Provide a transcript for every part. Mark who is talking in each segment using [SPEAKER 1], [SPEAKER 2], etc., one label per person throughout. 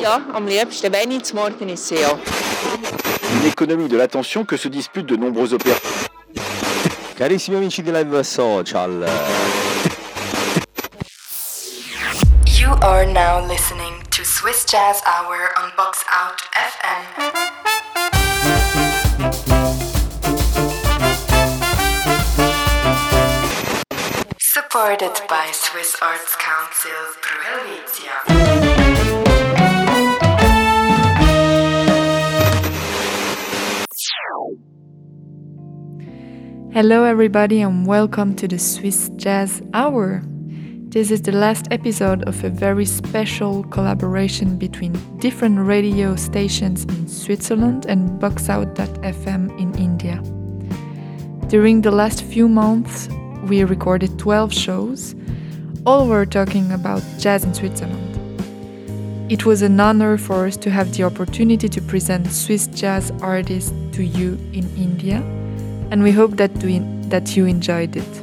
[SPEAKER 1] Ja, am liebsten, wenn ich zum Morgen esse, ja.
[SPEAKER 2] Une économie de l'attention que se disputent de nombreux opérateurs.
[SPEAKER 3] Carissimi amici di Live Social,
[SPEAKER 4] You are now listening to Swiss Jazz Hour on Box Out FM. Supported by Swiss Arts Council Pro Helvetia.
[SPEAKER 5] Hello, everybody, and welcome to the Swiss Jazz Hour. This is the last episode of a very special collaboration between different radio stations in Switzerland and Boxout.fm in India. During the last few months, we recorded 12 shows. All were talking about jazz in Switzerland. It was an honor for us to have the opportunity to present Swiss jazz artists to you in India and we hope that, we, that you enjoyed it.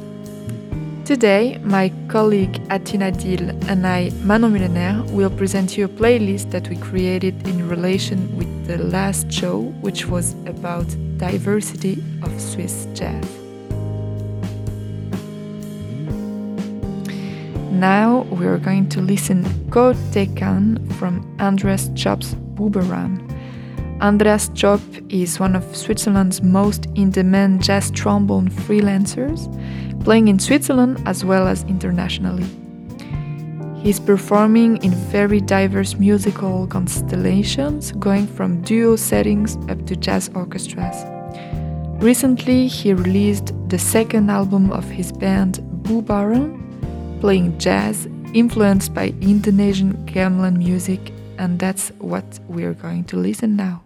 [SPEAKER 5] Today, my colleague Athina Dill and I, Manon Mullener, will present you a playlist that we created in relation with the last show, which was about diversity of Swiss jazz. Now we are going to listen Ko Tekan from Andreas Tschopp's Bubaran. Andreas Chop is one of Switzerland's most in demand jazz trombone freelancers, playing in Switzerland as well as internationally. He's performing in very diverse musical constellations, going from duo settings up to jazz orchestras. Recently, he released the second album of his band Bubaran, playing jazz influenced by Indonesian gamelan music, and that's what we're going to listen now.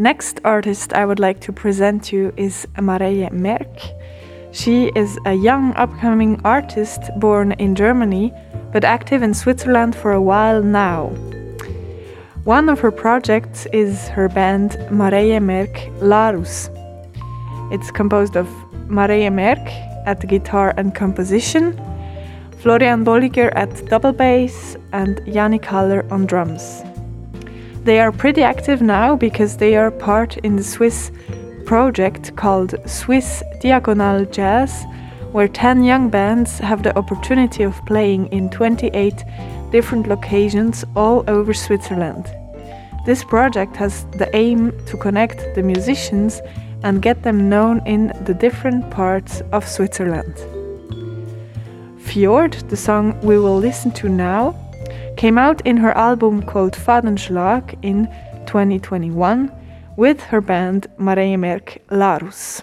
[SPEAKER 6] Next artist I would like to present you is Mareille Merck. She is a young upcoming artist born in Germany but active in Switzerland for a while now. One of her projects is her band Mareille Merck Larus. It's composed of Mareille Merck at guitar and composition, Florian Bolliger at double bass, and Yannick Haller on drums. They are pretty active now because they are part in the Swiss project called Swiss Diagonales Jazz, where 10 young bands have the opportunity of playing in 28 different locations all over Switzerland. This project has the aim to connect the musicians and get them known in the different parts of Switzerland. Fjord, the song we will listen to now, came out in her album called Fadenschlag in 2021 with her band Mareille Merck Larus.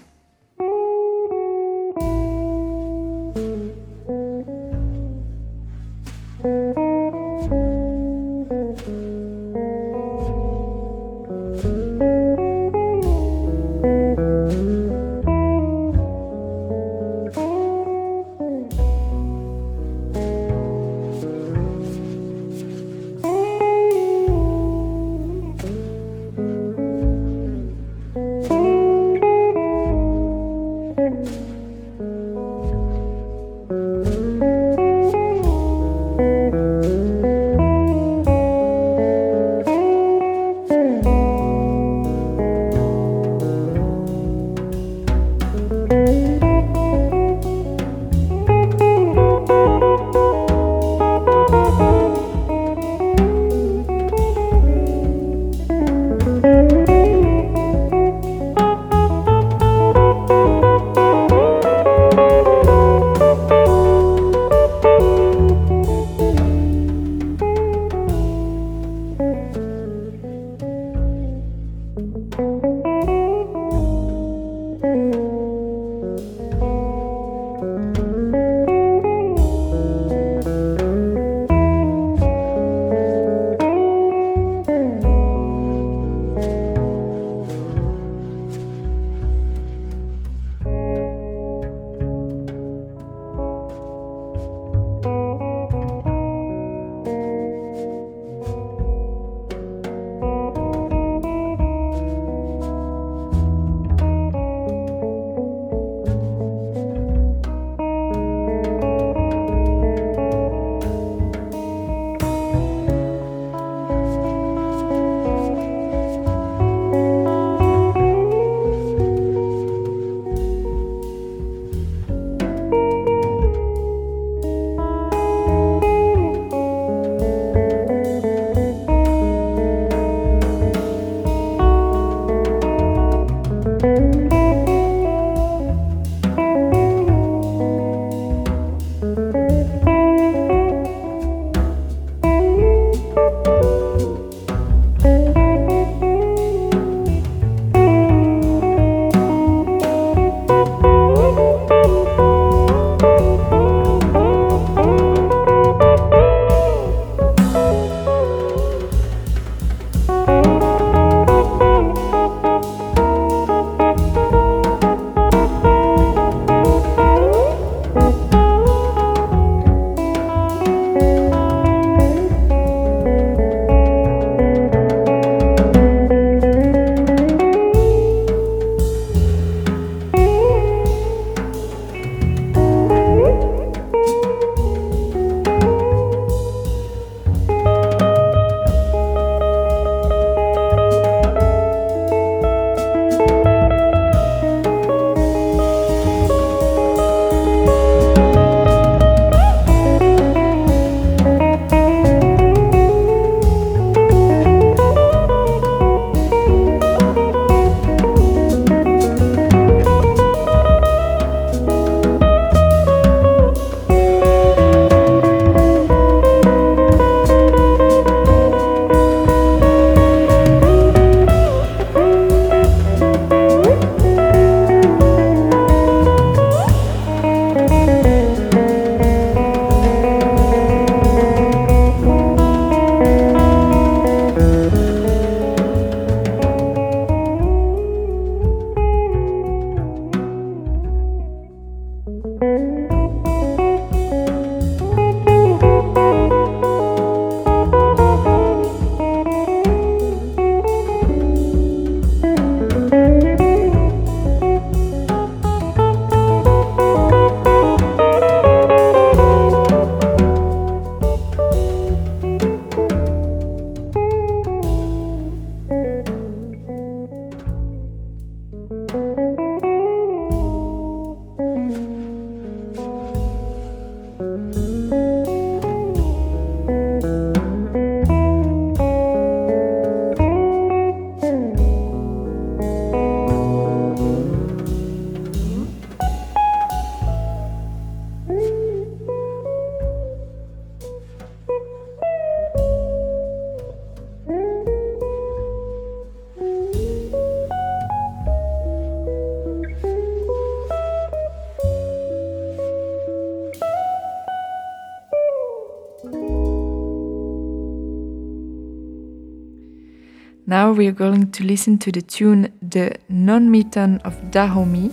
[SPEAKER 5] We are going to listen to the tune The Non-Meton of Dahomey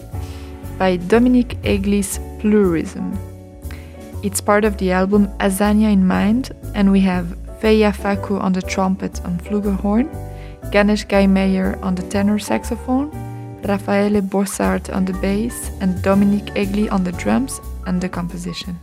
[SPEAKER 5] by Dominic Eglis Plurism. It's part of the album Azania in Mind, and we have Feya Faku on the trumpet and flugelhorn, Ganesh Geymeier on the tenor saxophone, Raffaele Bossart on the bass, and Dominic Egli on the drums and the composition.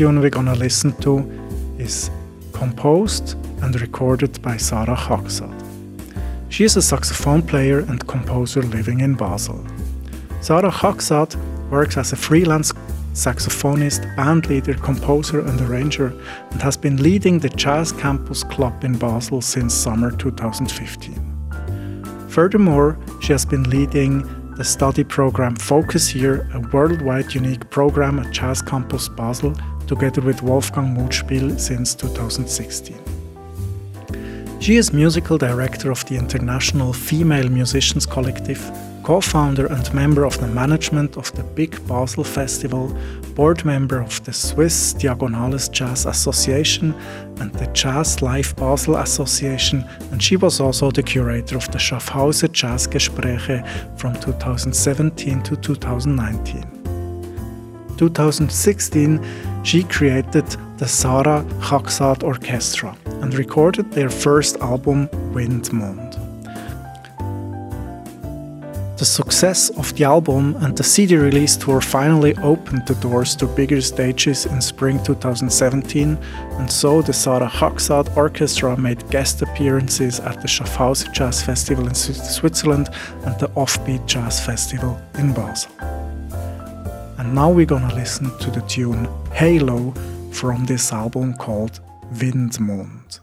[SPEAKER 7] Tune we're gonna listen to is composed and recorded by Sarah Chaksad. She is a saxophone player and composer living in Basel. Sarah Chaksad works as a freelance saxophonist, bandleader, composer, and arranger, and has been leading the Jazz Campus Club in Basel since summer 2015. Furthermore, she has been leading the study program Focus Year, a worldwide unique program at Jazz Campus Basel, together with Wolfgang Muthspiel since 2016. She is musical director of the International Female Musicians Collective, co founder and member of the management of the Big Basel Festival, board member of the Swiss Diagonales Jazz Association and the Jazz Live Basel Association, and she was also the curator of the Schaffhauser Jazz Gespräche from 2017 to 2019. 2016, she created the Sarah Chaksad Orchestra and recorded their first album, Windmond. The success of the album and the CD release tour finally opened the doors to bigger stages in spring 2017, and so the Sarah Chaksad Orchestra made guest appearances at the Schaffhauser Jazz Festival in Switzerland and the Offbeat Jazz Festival in Basel. Now we're gonna listen to the tune Halo from this album called Windmond.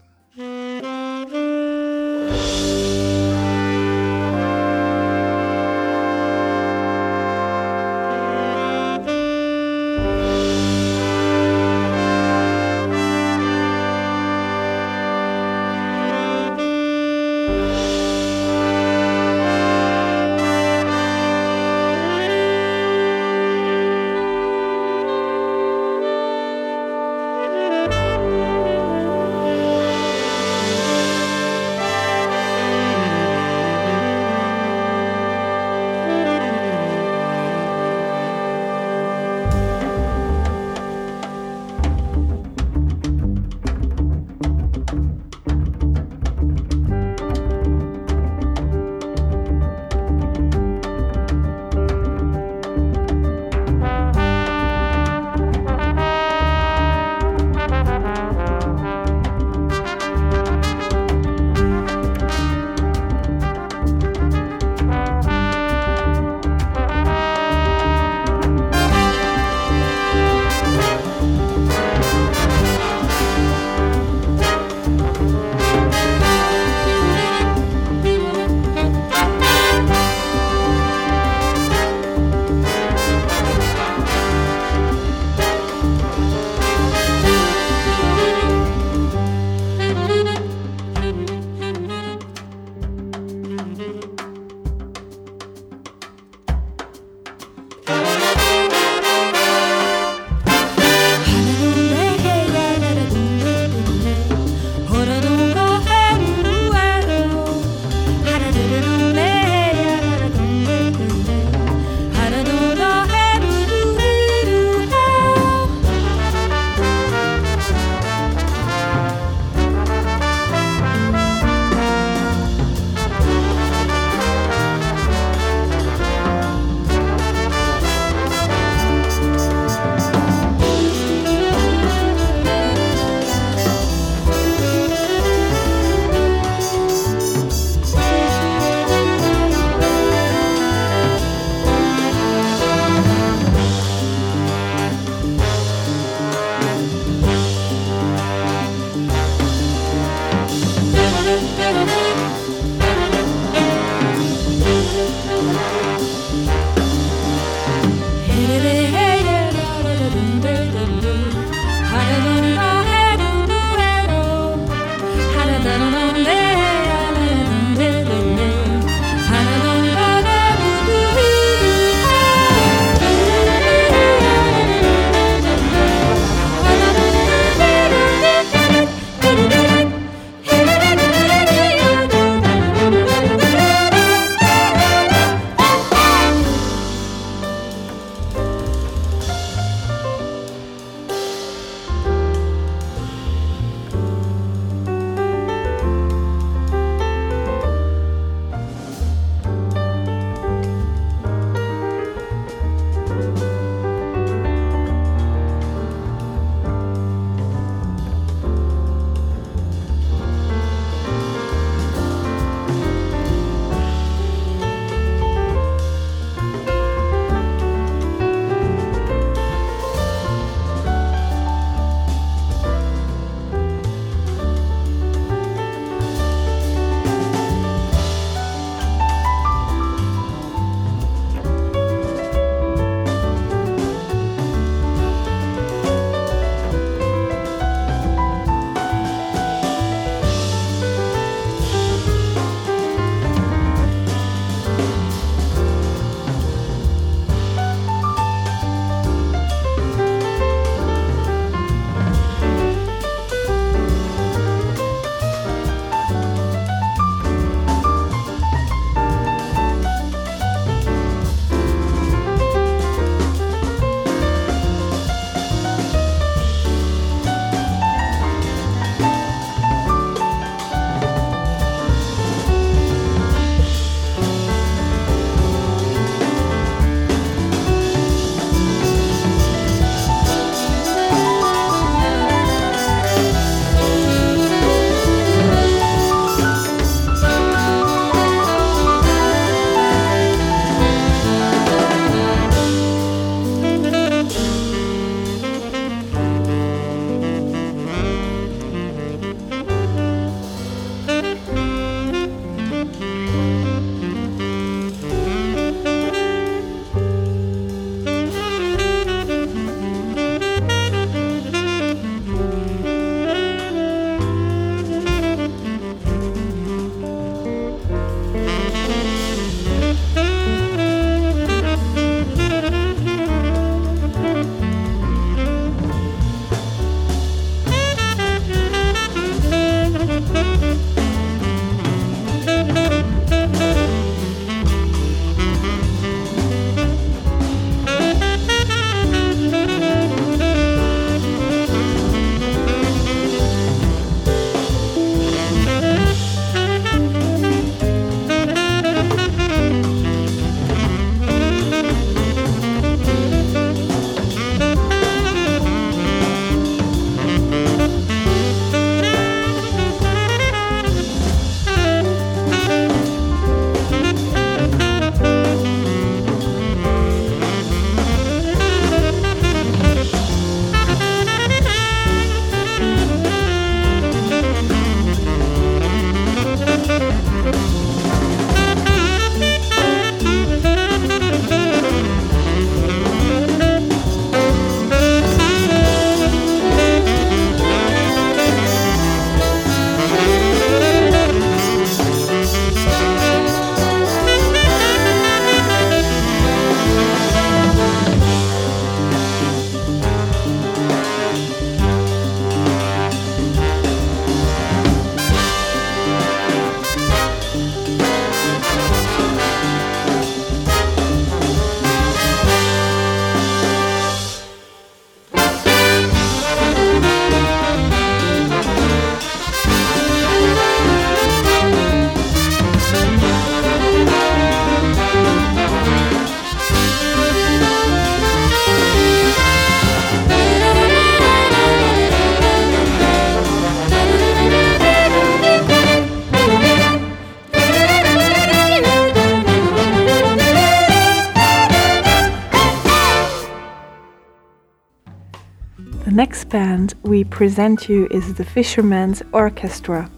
[SPEAKER 6] Next band we present you is the Fischermanns Orchestra.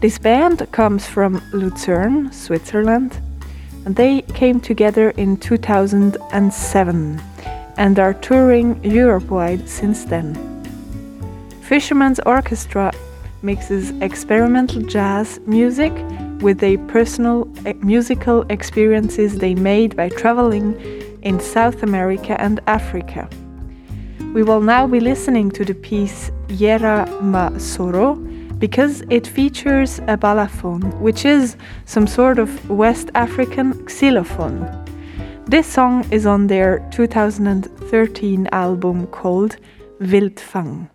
[SPEAKER 6] This band comes from Lucerne, Switzerland, and they came together in 2007 and are touring Europe wide since then. Fischermanns Orchestra mixes experimental jazz music with the personal eh, musical experiences they made by traveling in South America and Africa. We will now be listening to the piece Yera Ma Soro because it features a balafon, which is some sort of West African xylophone. This song is on their 2013 album called Wildfang.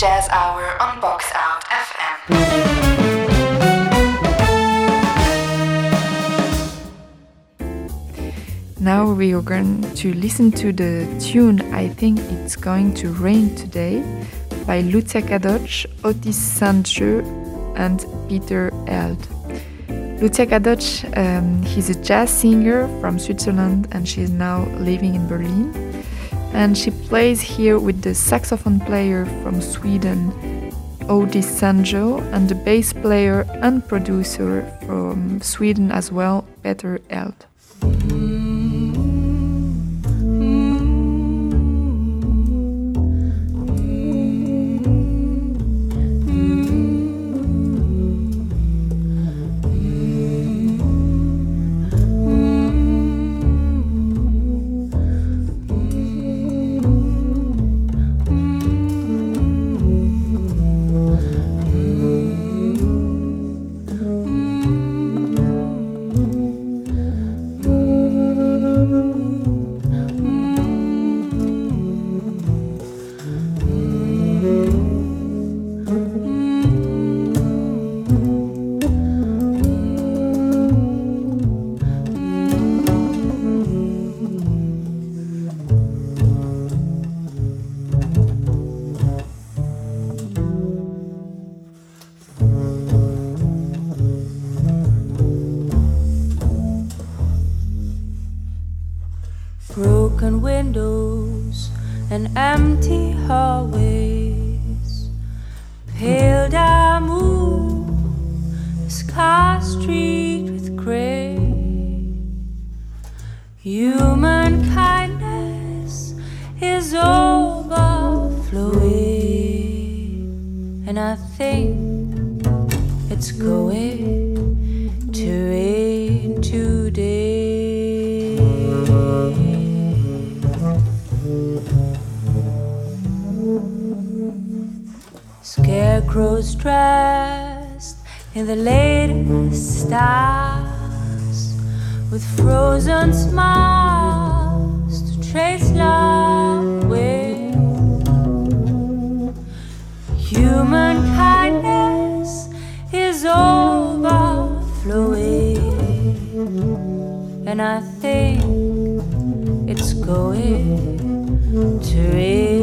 [SPEAKER 6] Jazz Hour on Box Out FM.
[SPEAKER 5] Now we are going to listen to the tune I think it's going to rain today by Lucia Cadotsch, Otis Sandsjö and Petter Eldh. Lucia Cadotsch, um, he's a jazz singer from Switzerland and she's now living in Berlin and she plays here with the saxophone player from Sweden, Otis Sandsjö, and the bass player and producer from Sweden as well,
[SPEAKER 8] Petter Eldh. It's going to rain today. Scarecrows dressed in the latest stars, with frozen smiles to trace love and I think it's going to rain.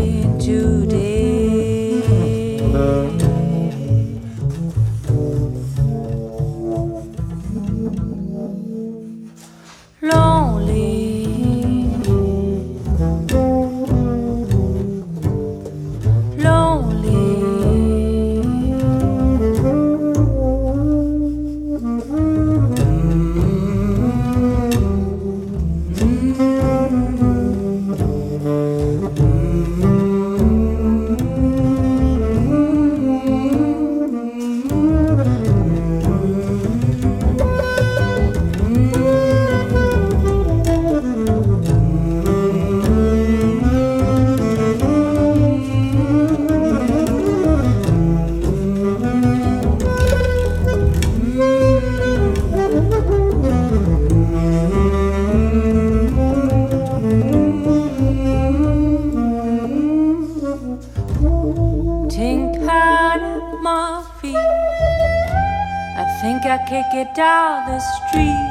[SPEAKER 8] Kick it down the street.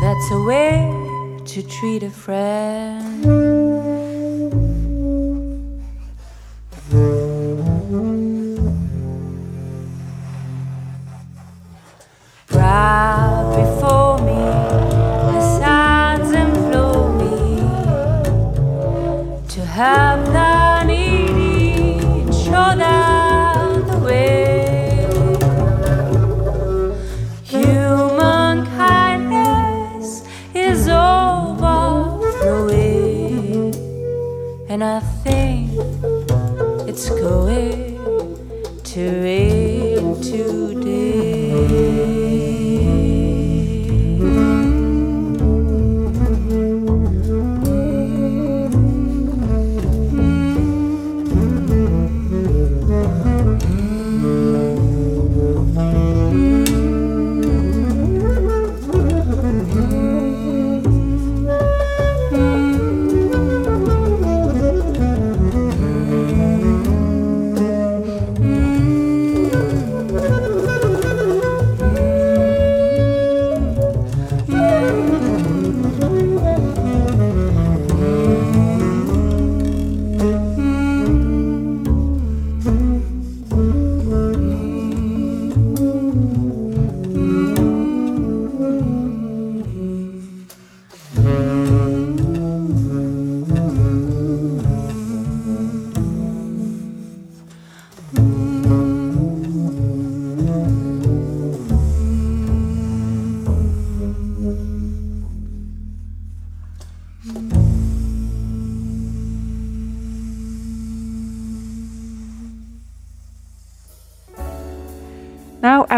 [SPEAKER 8] That's a way to treat a friend.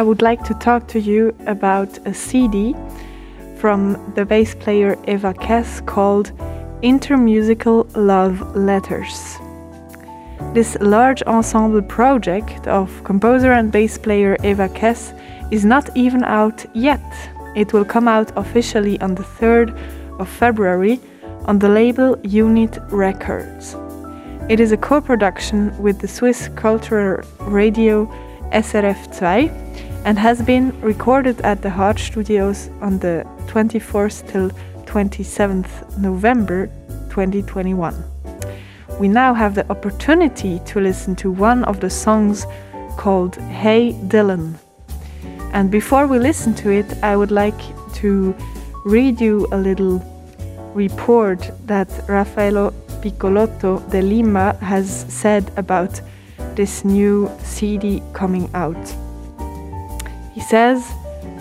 [SPEAKER 6] Would like to talk to you about a CD from the bass player Eva Kess called Intermusical Love Letters. This large ensemble project of composer and bass player Eva Kess is not even out yet. It will come out officially on the 3rd of February on the label Unit Records. It is a co production with the Swiss cultural radio SRF 2 and has been recorded at the Hart Studios on the 24th till 27th November 2021. We now have the opportunity to listen to one of the songs called Hey Dylan. And before we listen to it, I would like to read you a little report that Rafael Piccolotto de Lima has said about this new CD coming out. He says,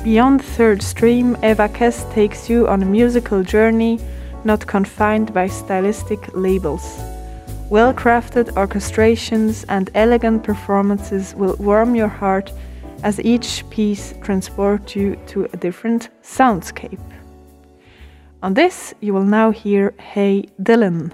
[SPEAKER 6] Beyond Third Stream, Eva Kess takes you on a musical journey not confined by stylistic labels. Well crafted orchestrations and elegant performances will warm your heart as each piece transports you to a different soundscape. On this, you will now hear Hey Dylan.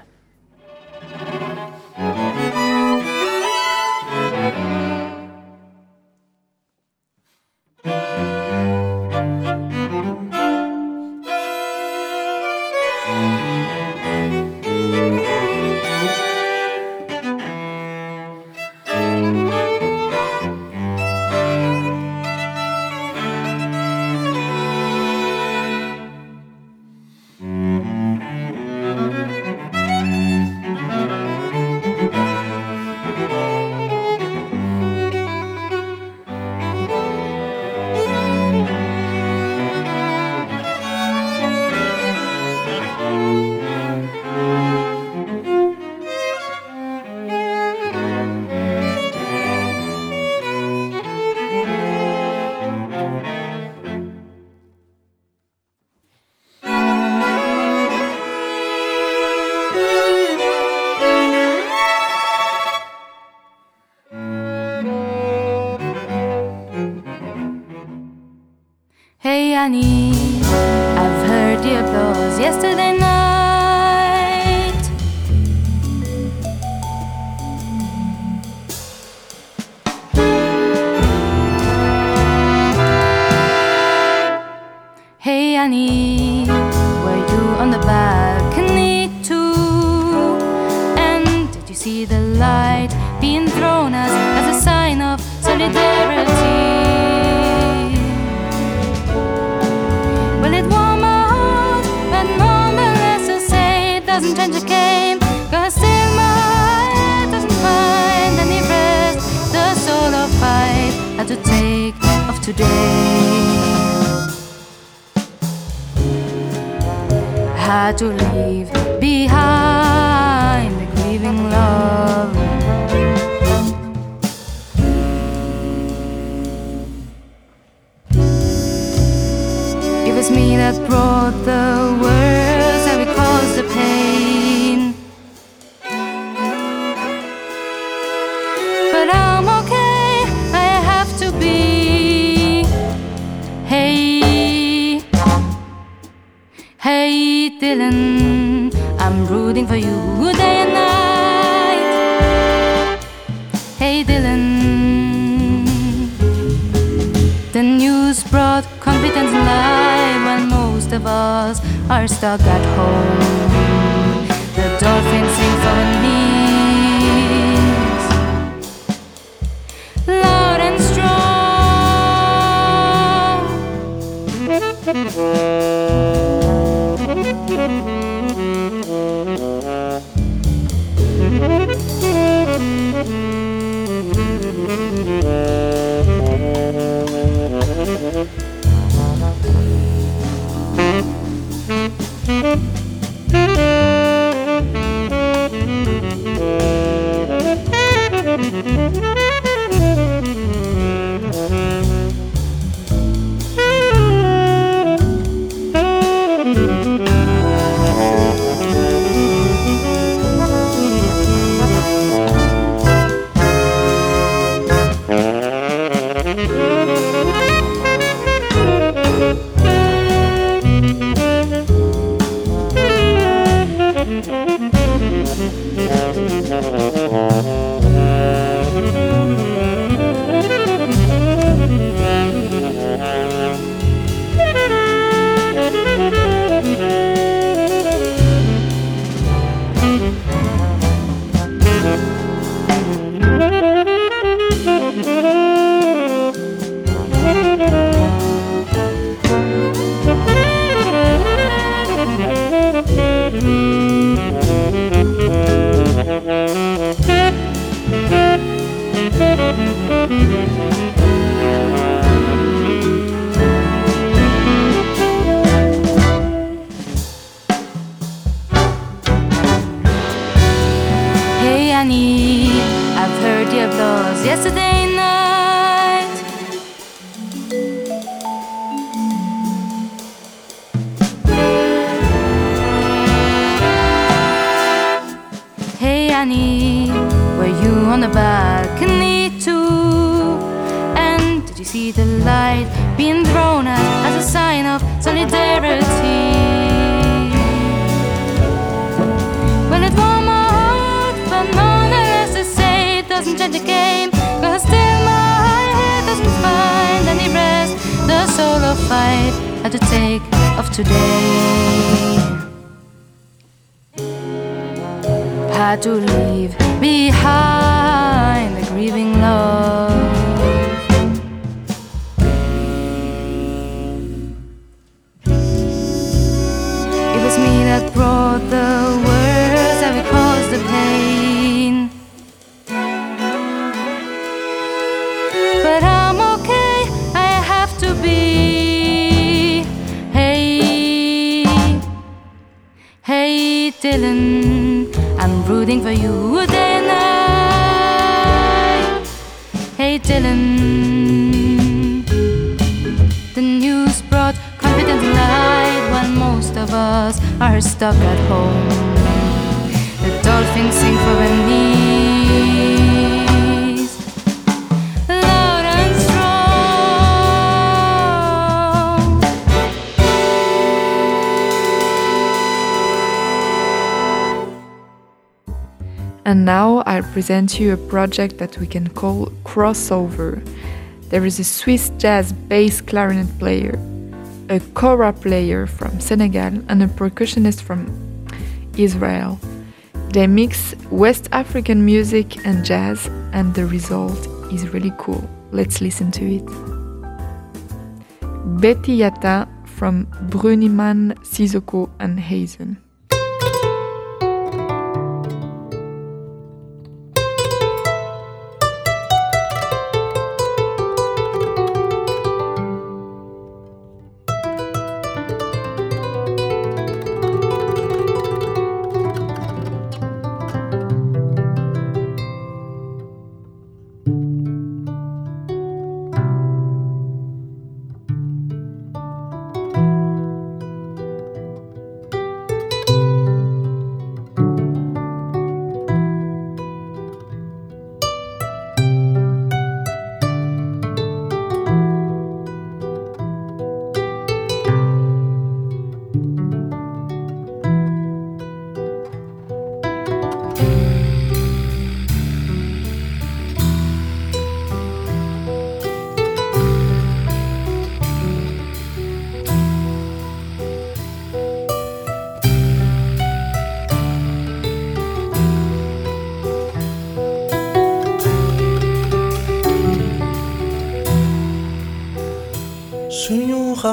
[SPEAKER 8] I'm rooting for you day and night. Hey, Dylan. The news brought confidence
[SPEAKER 9] light while most of us are stuck at home. The dolphins sing for Venice. And
[SPEAKER 5] now I'll present you a project that we can call crossover. There is a Swiss jazz bass clarinet player, a kora player from Senegal, and a percussionist from Israel. They mix West African music and jazz, and the result is really cool. Let's listen to it. Betty Yatta from Bruniman, Sissoko, and Hazen.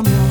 [SPEAKER 10] Xamoon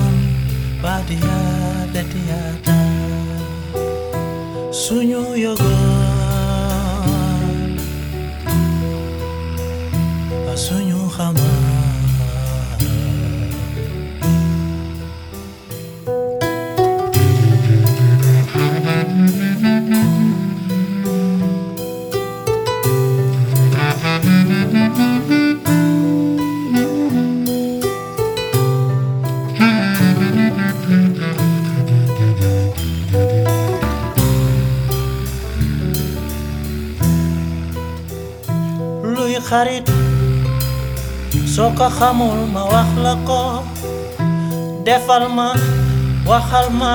[SPEAKER 10] wax la ko defal ma waxal ma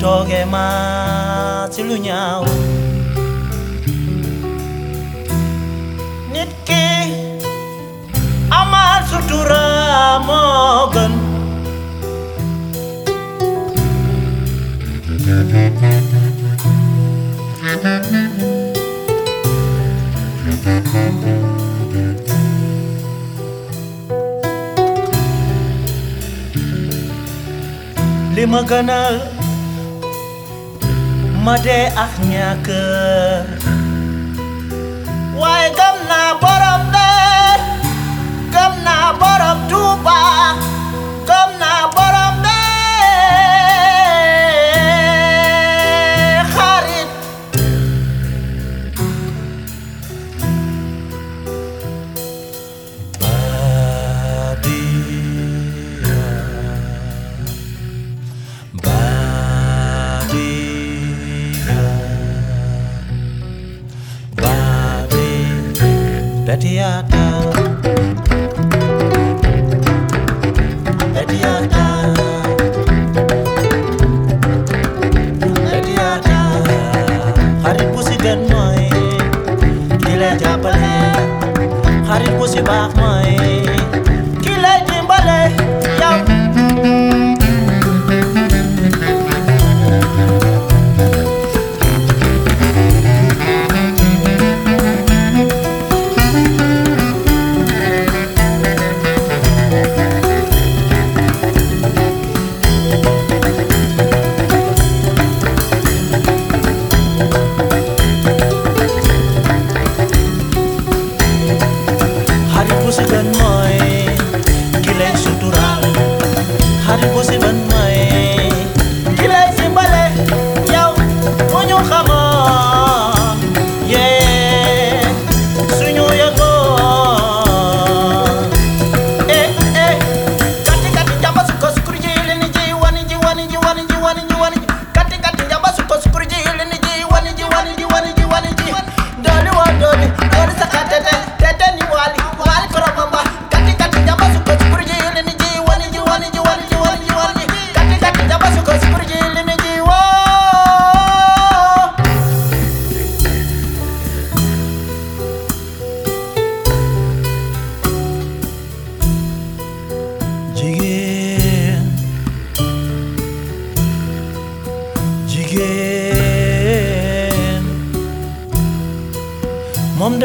[SPEAKER 10] tooge ma ci lu ñaaw. Nit ki amal sutura moo gën li ma gënal ma ak ah ñàkk waaye gëm naa borom de borom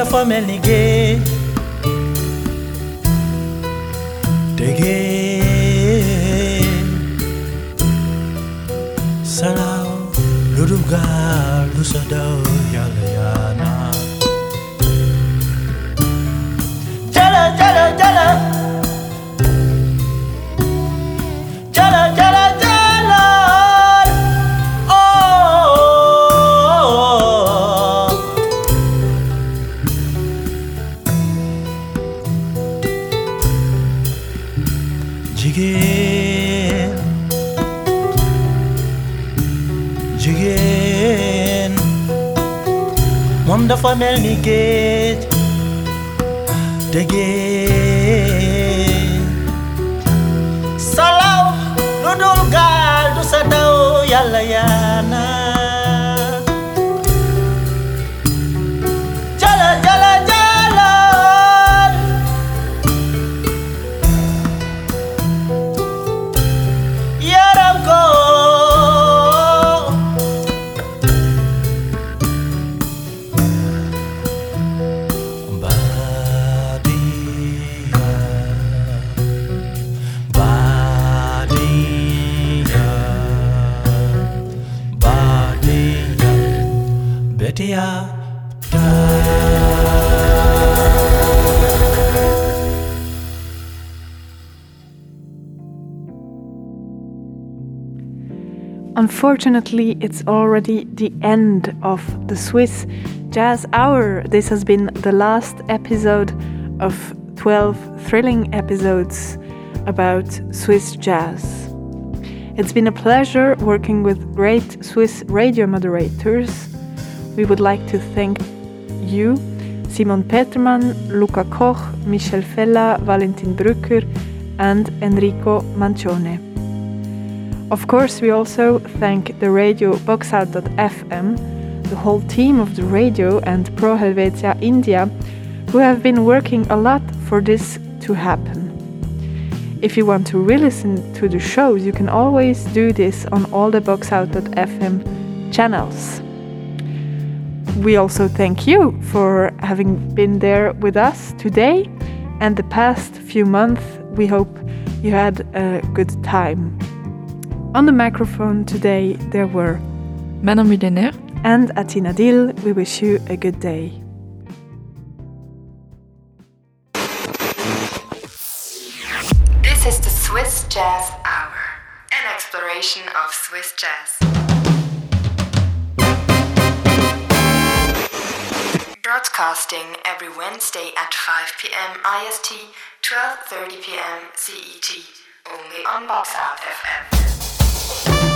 [SPEAKER 10] moom dafa mel
[SPEAKER 6] Unfortunately, it's already the end of the Swiss Jazz Hour. This has been the last episode of 12 thrilling episodes about Swiss jazz. It's been a pleasure working with great Swiss radio moderators. We would like to thank you, Simon Petermann, Luca Koch, Michel Fella, Valentin Brücker, and Enrico Mancione. Of course, we also thank the radio Boxout.fm, the whole team of the radio, and Pro Helvetia India, who have been working a lot for this to happen. If you want to re listen to the shows, you can always do this on all the Boxout.fm channels. We also thank you for having been there with us today and the past few months. We hope you had a good time. On the microphone today, there were
[SPEAKER 1] Manon Mullener.
[SPEAKER 6] and Athina Dill. We wish you a good day.
[SPEAKER 4] This is the Swiss Jazz Hour, an exploration of Swiss jazz. Broadcasting every Wednesday at 5 p.m. IST, 12:30 p.m. CET, only on Box Out FM. Bye.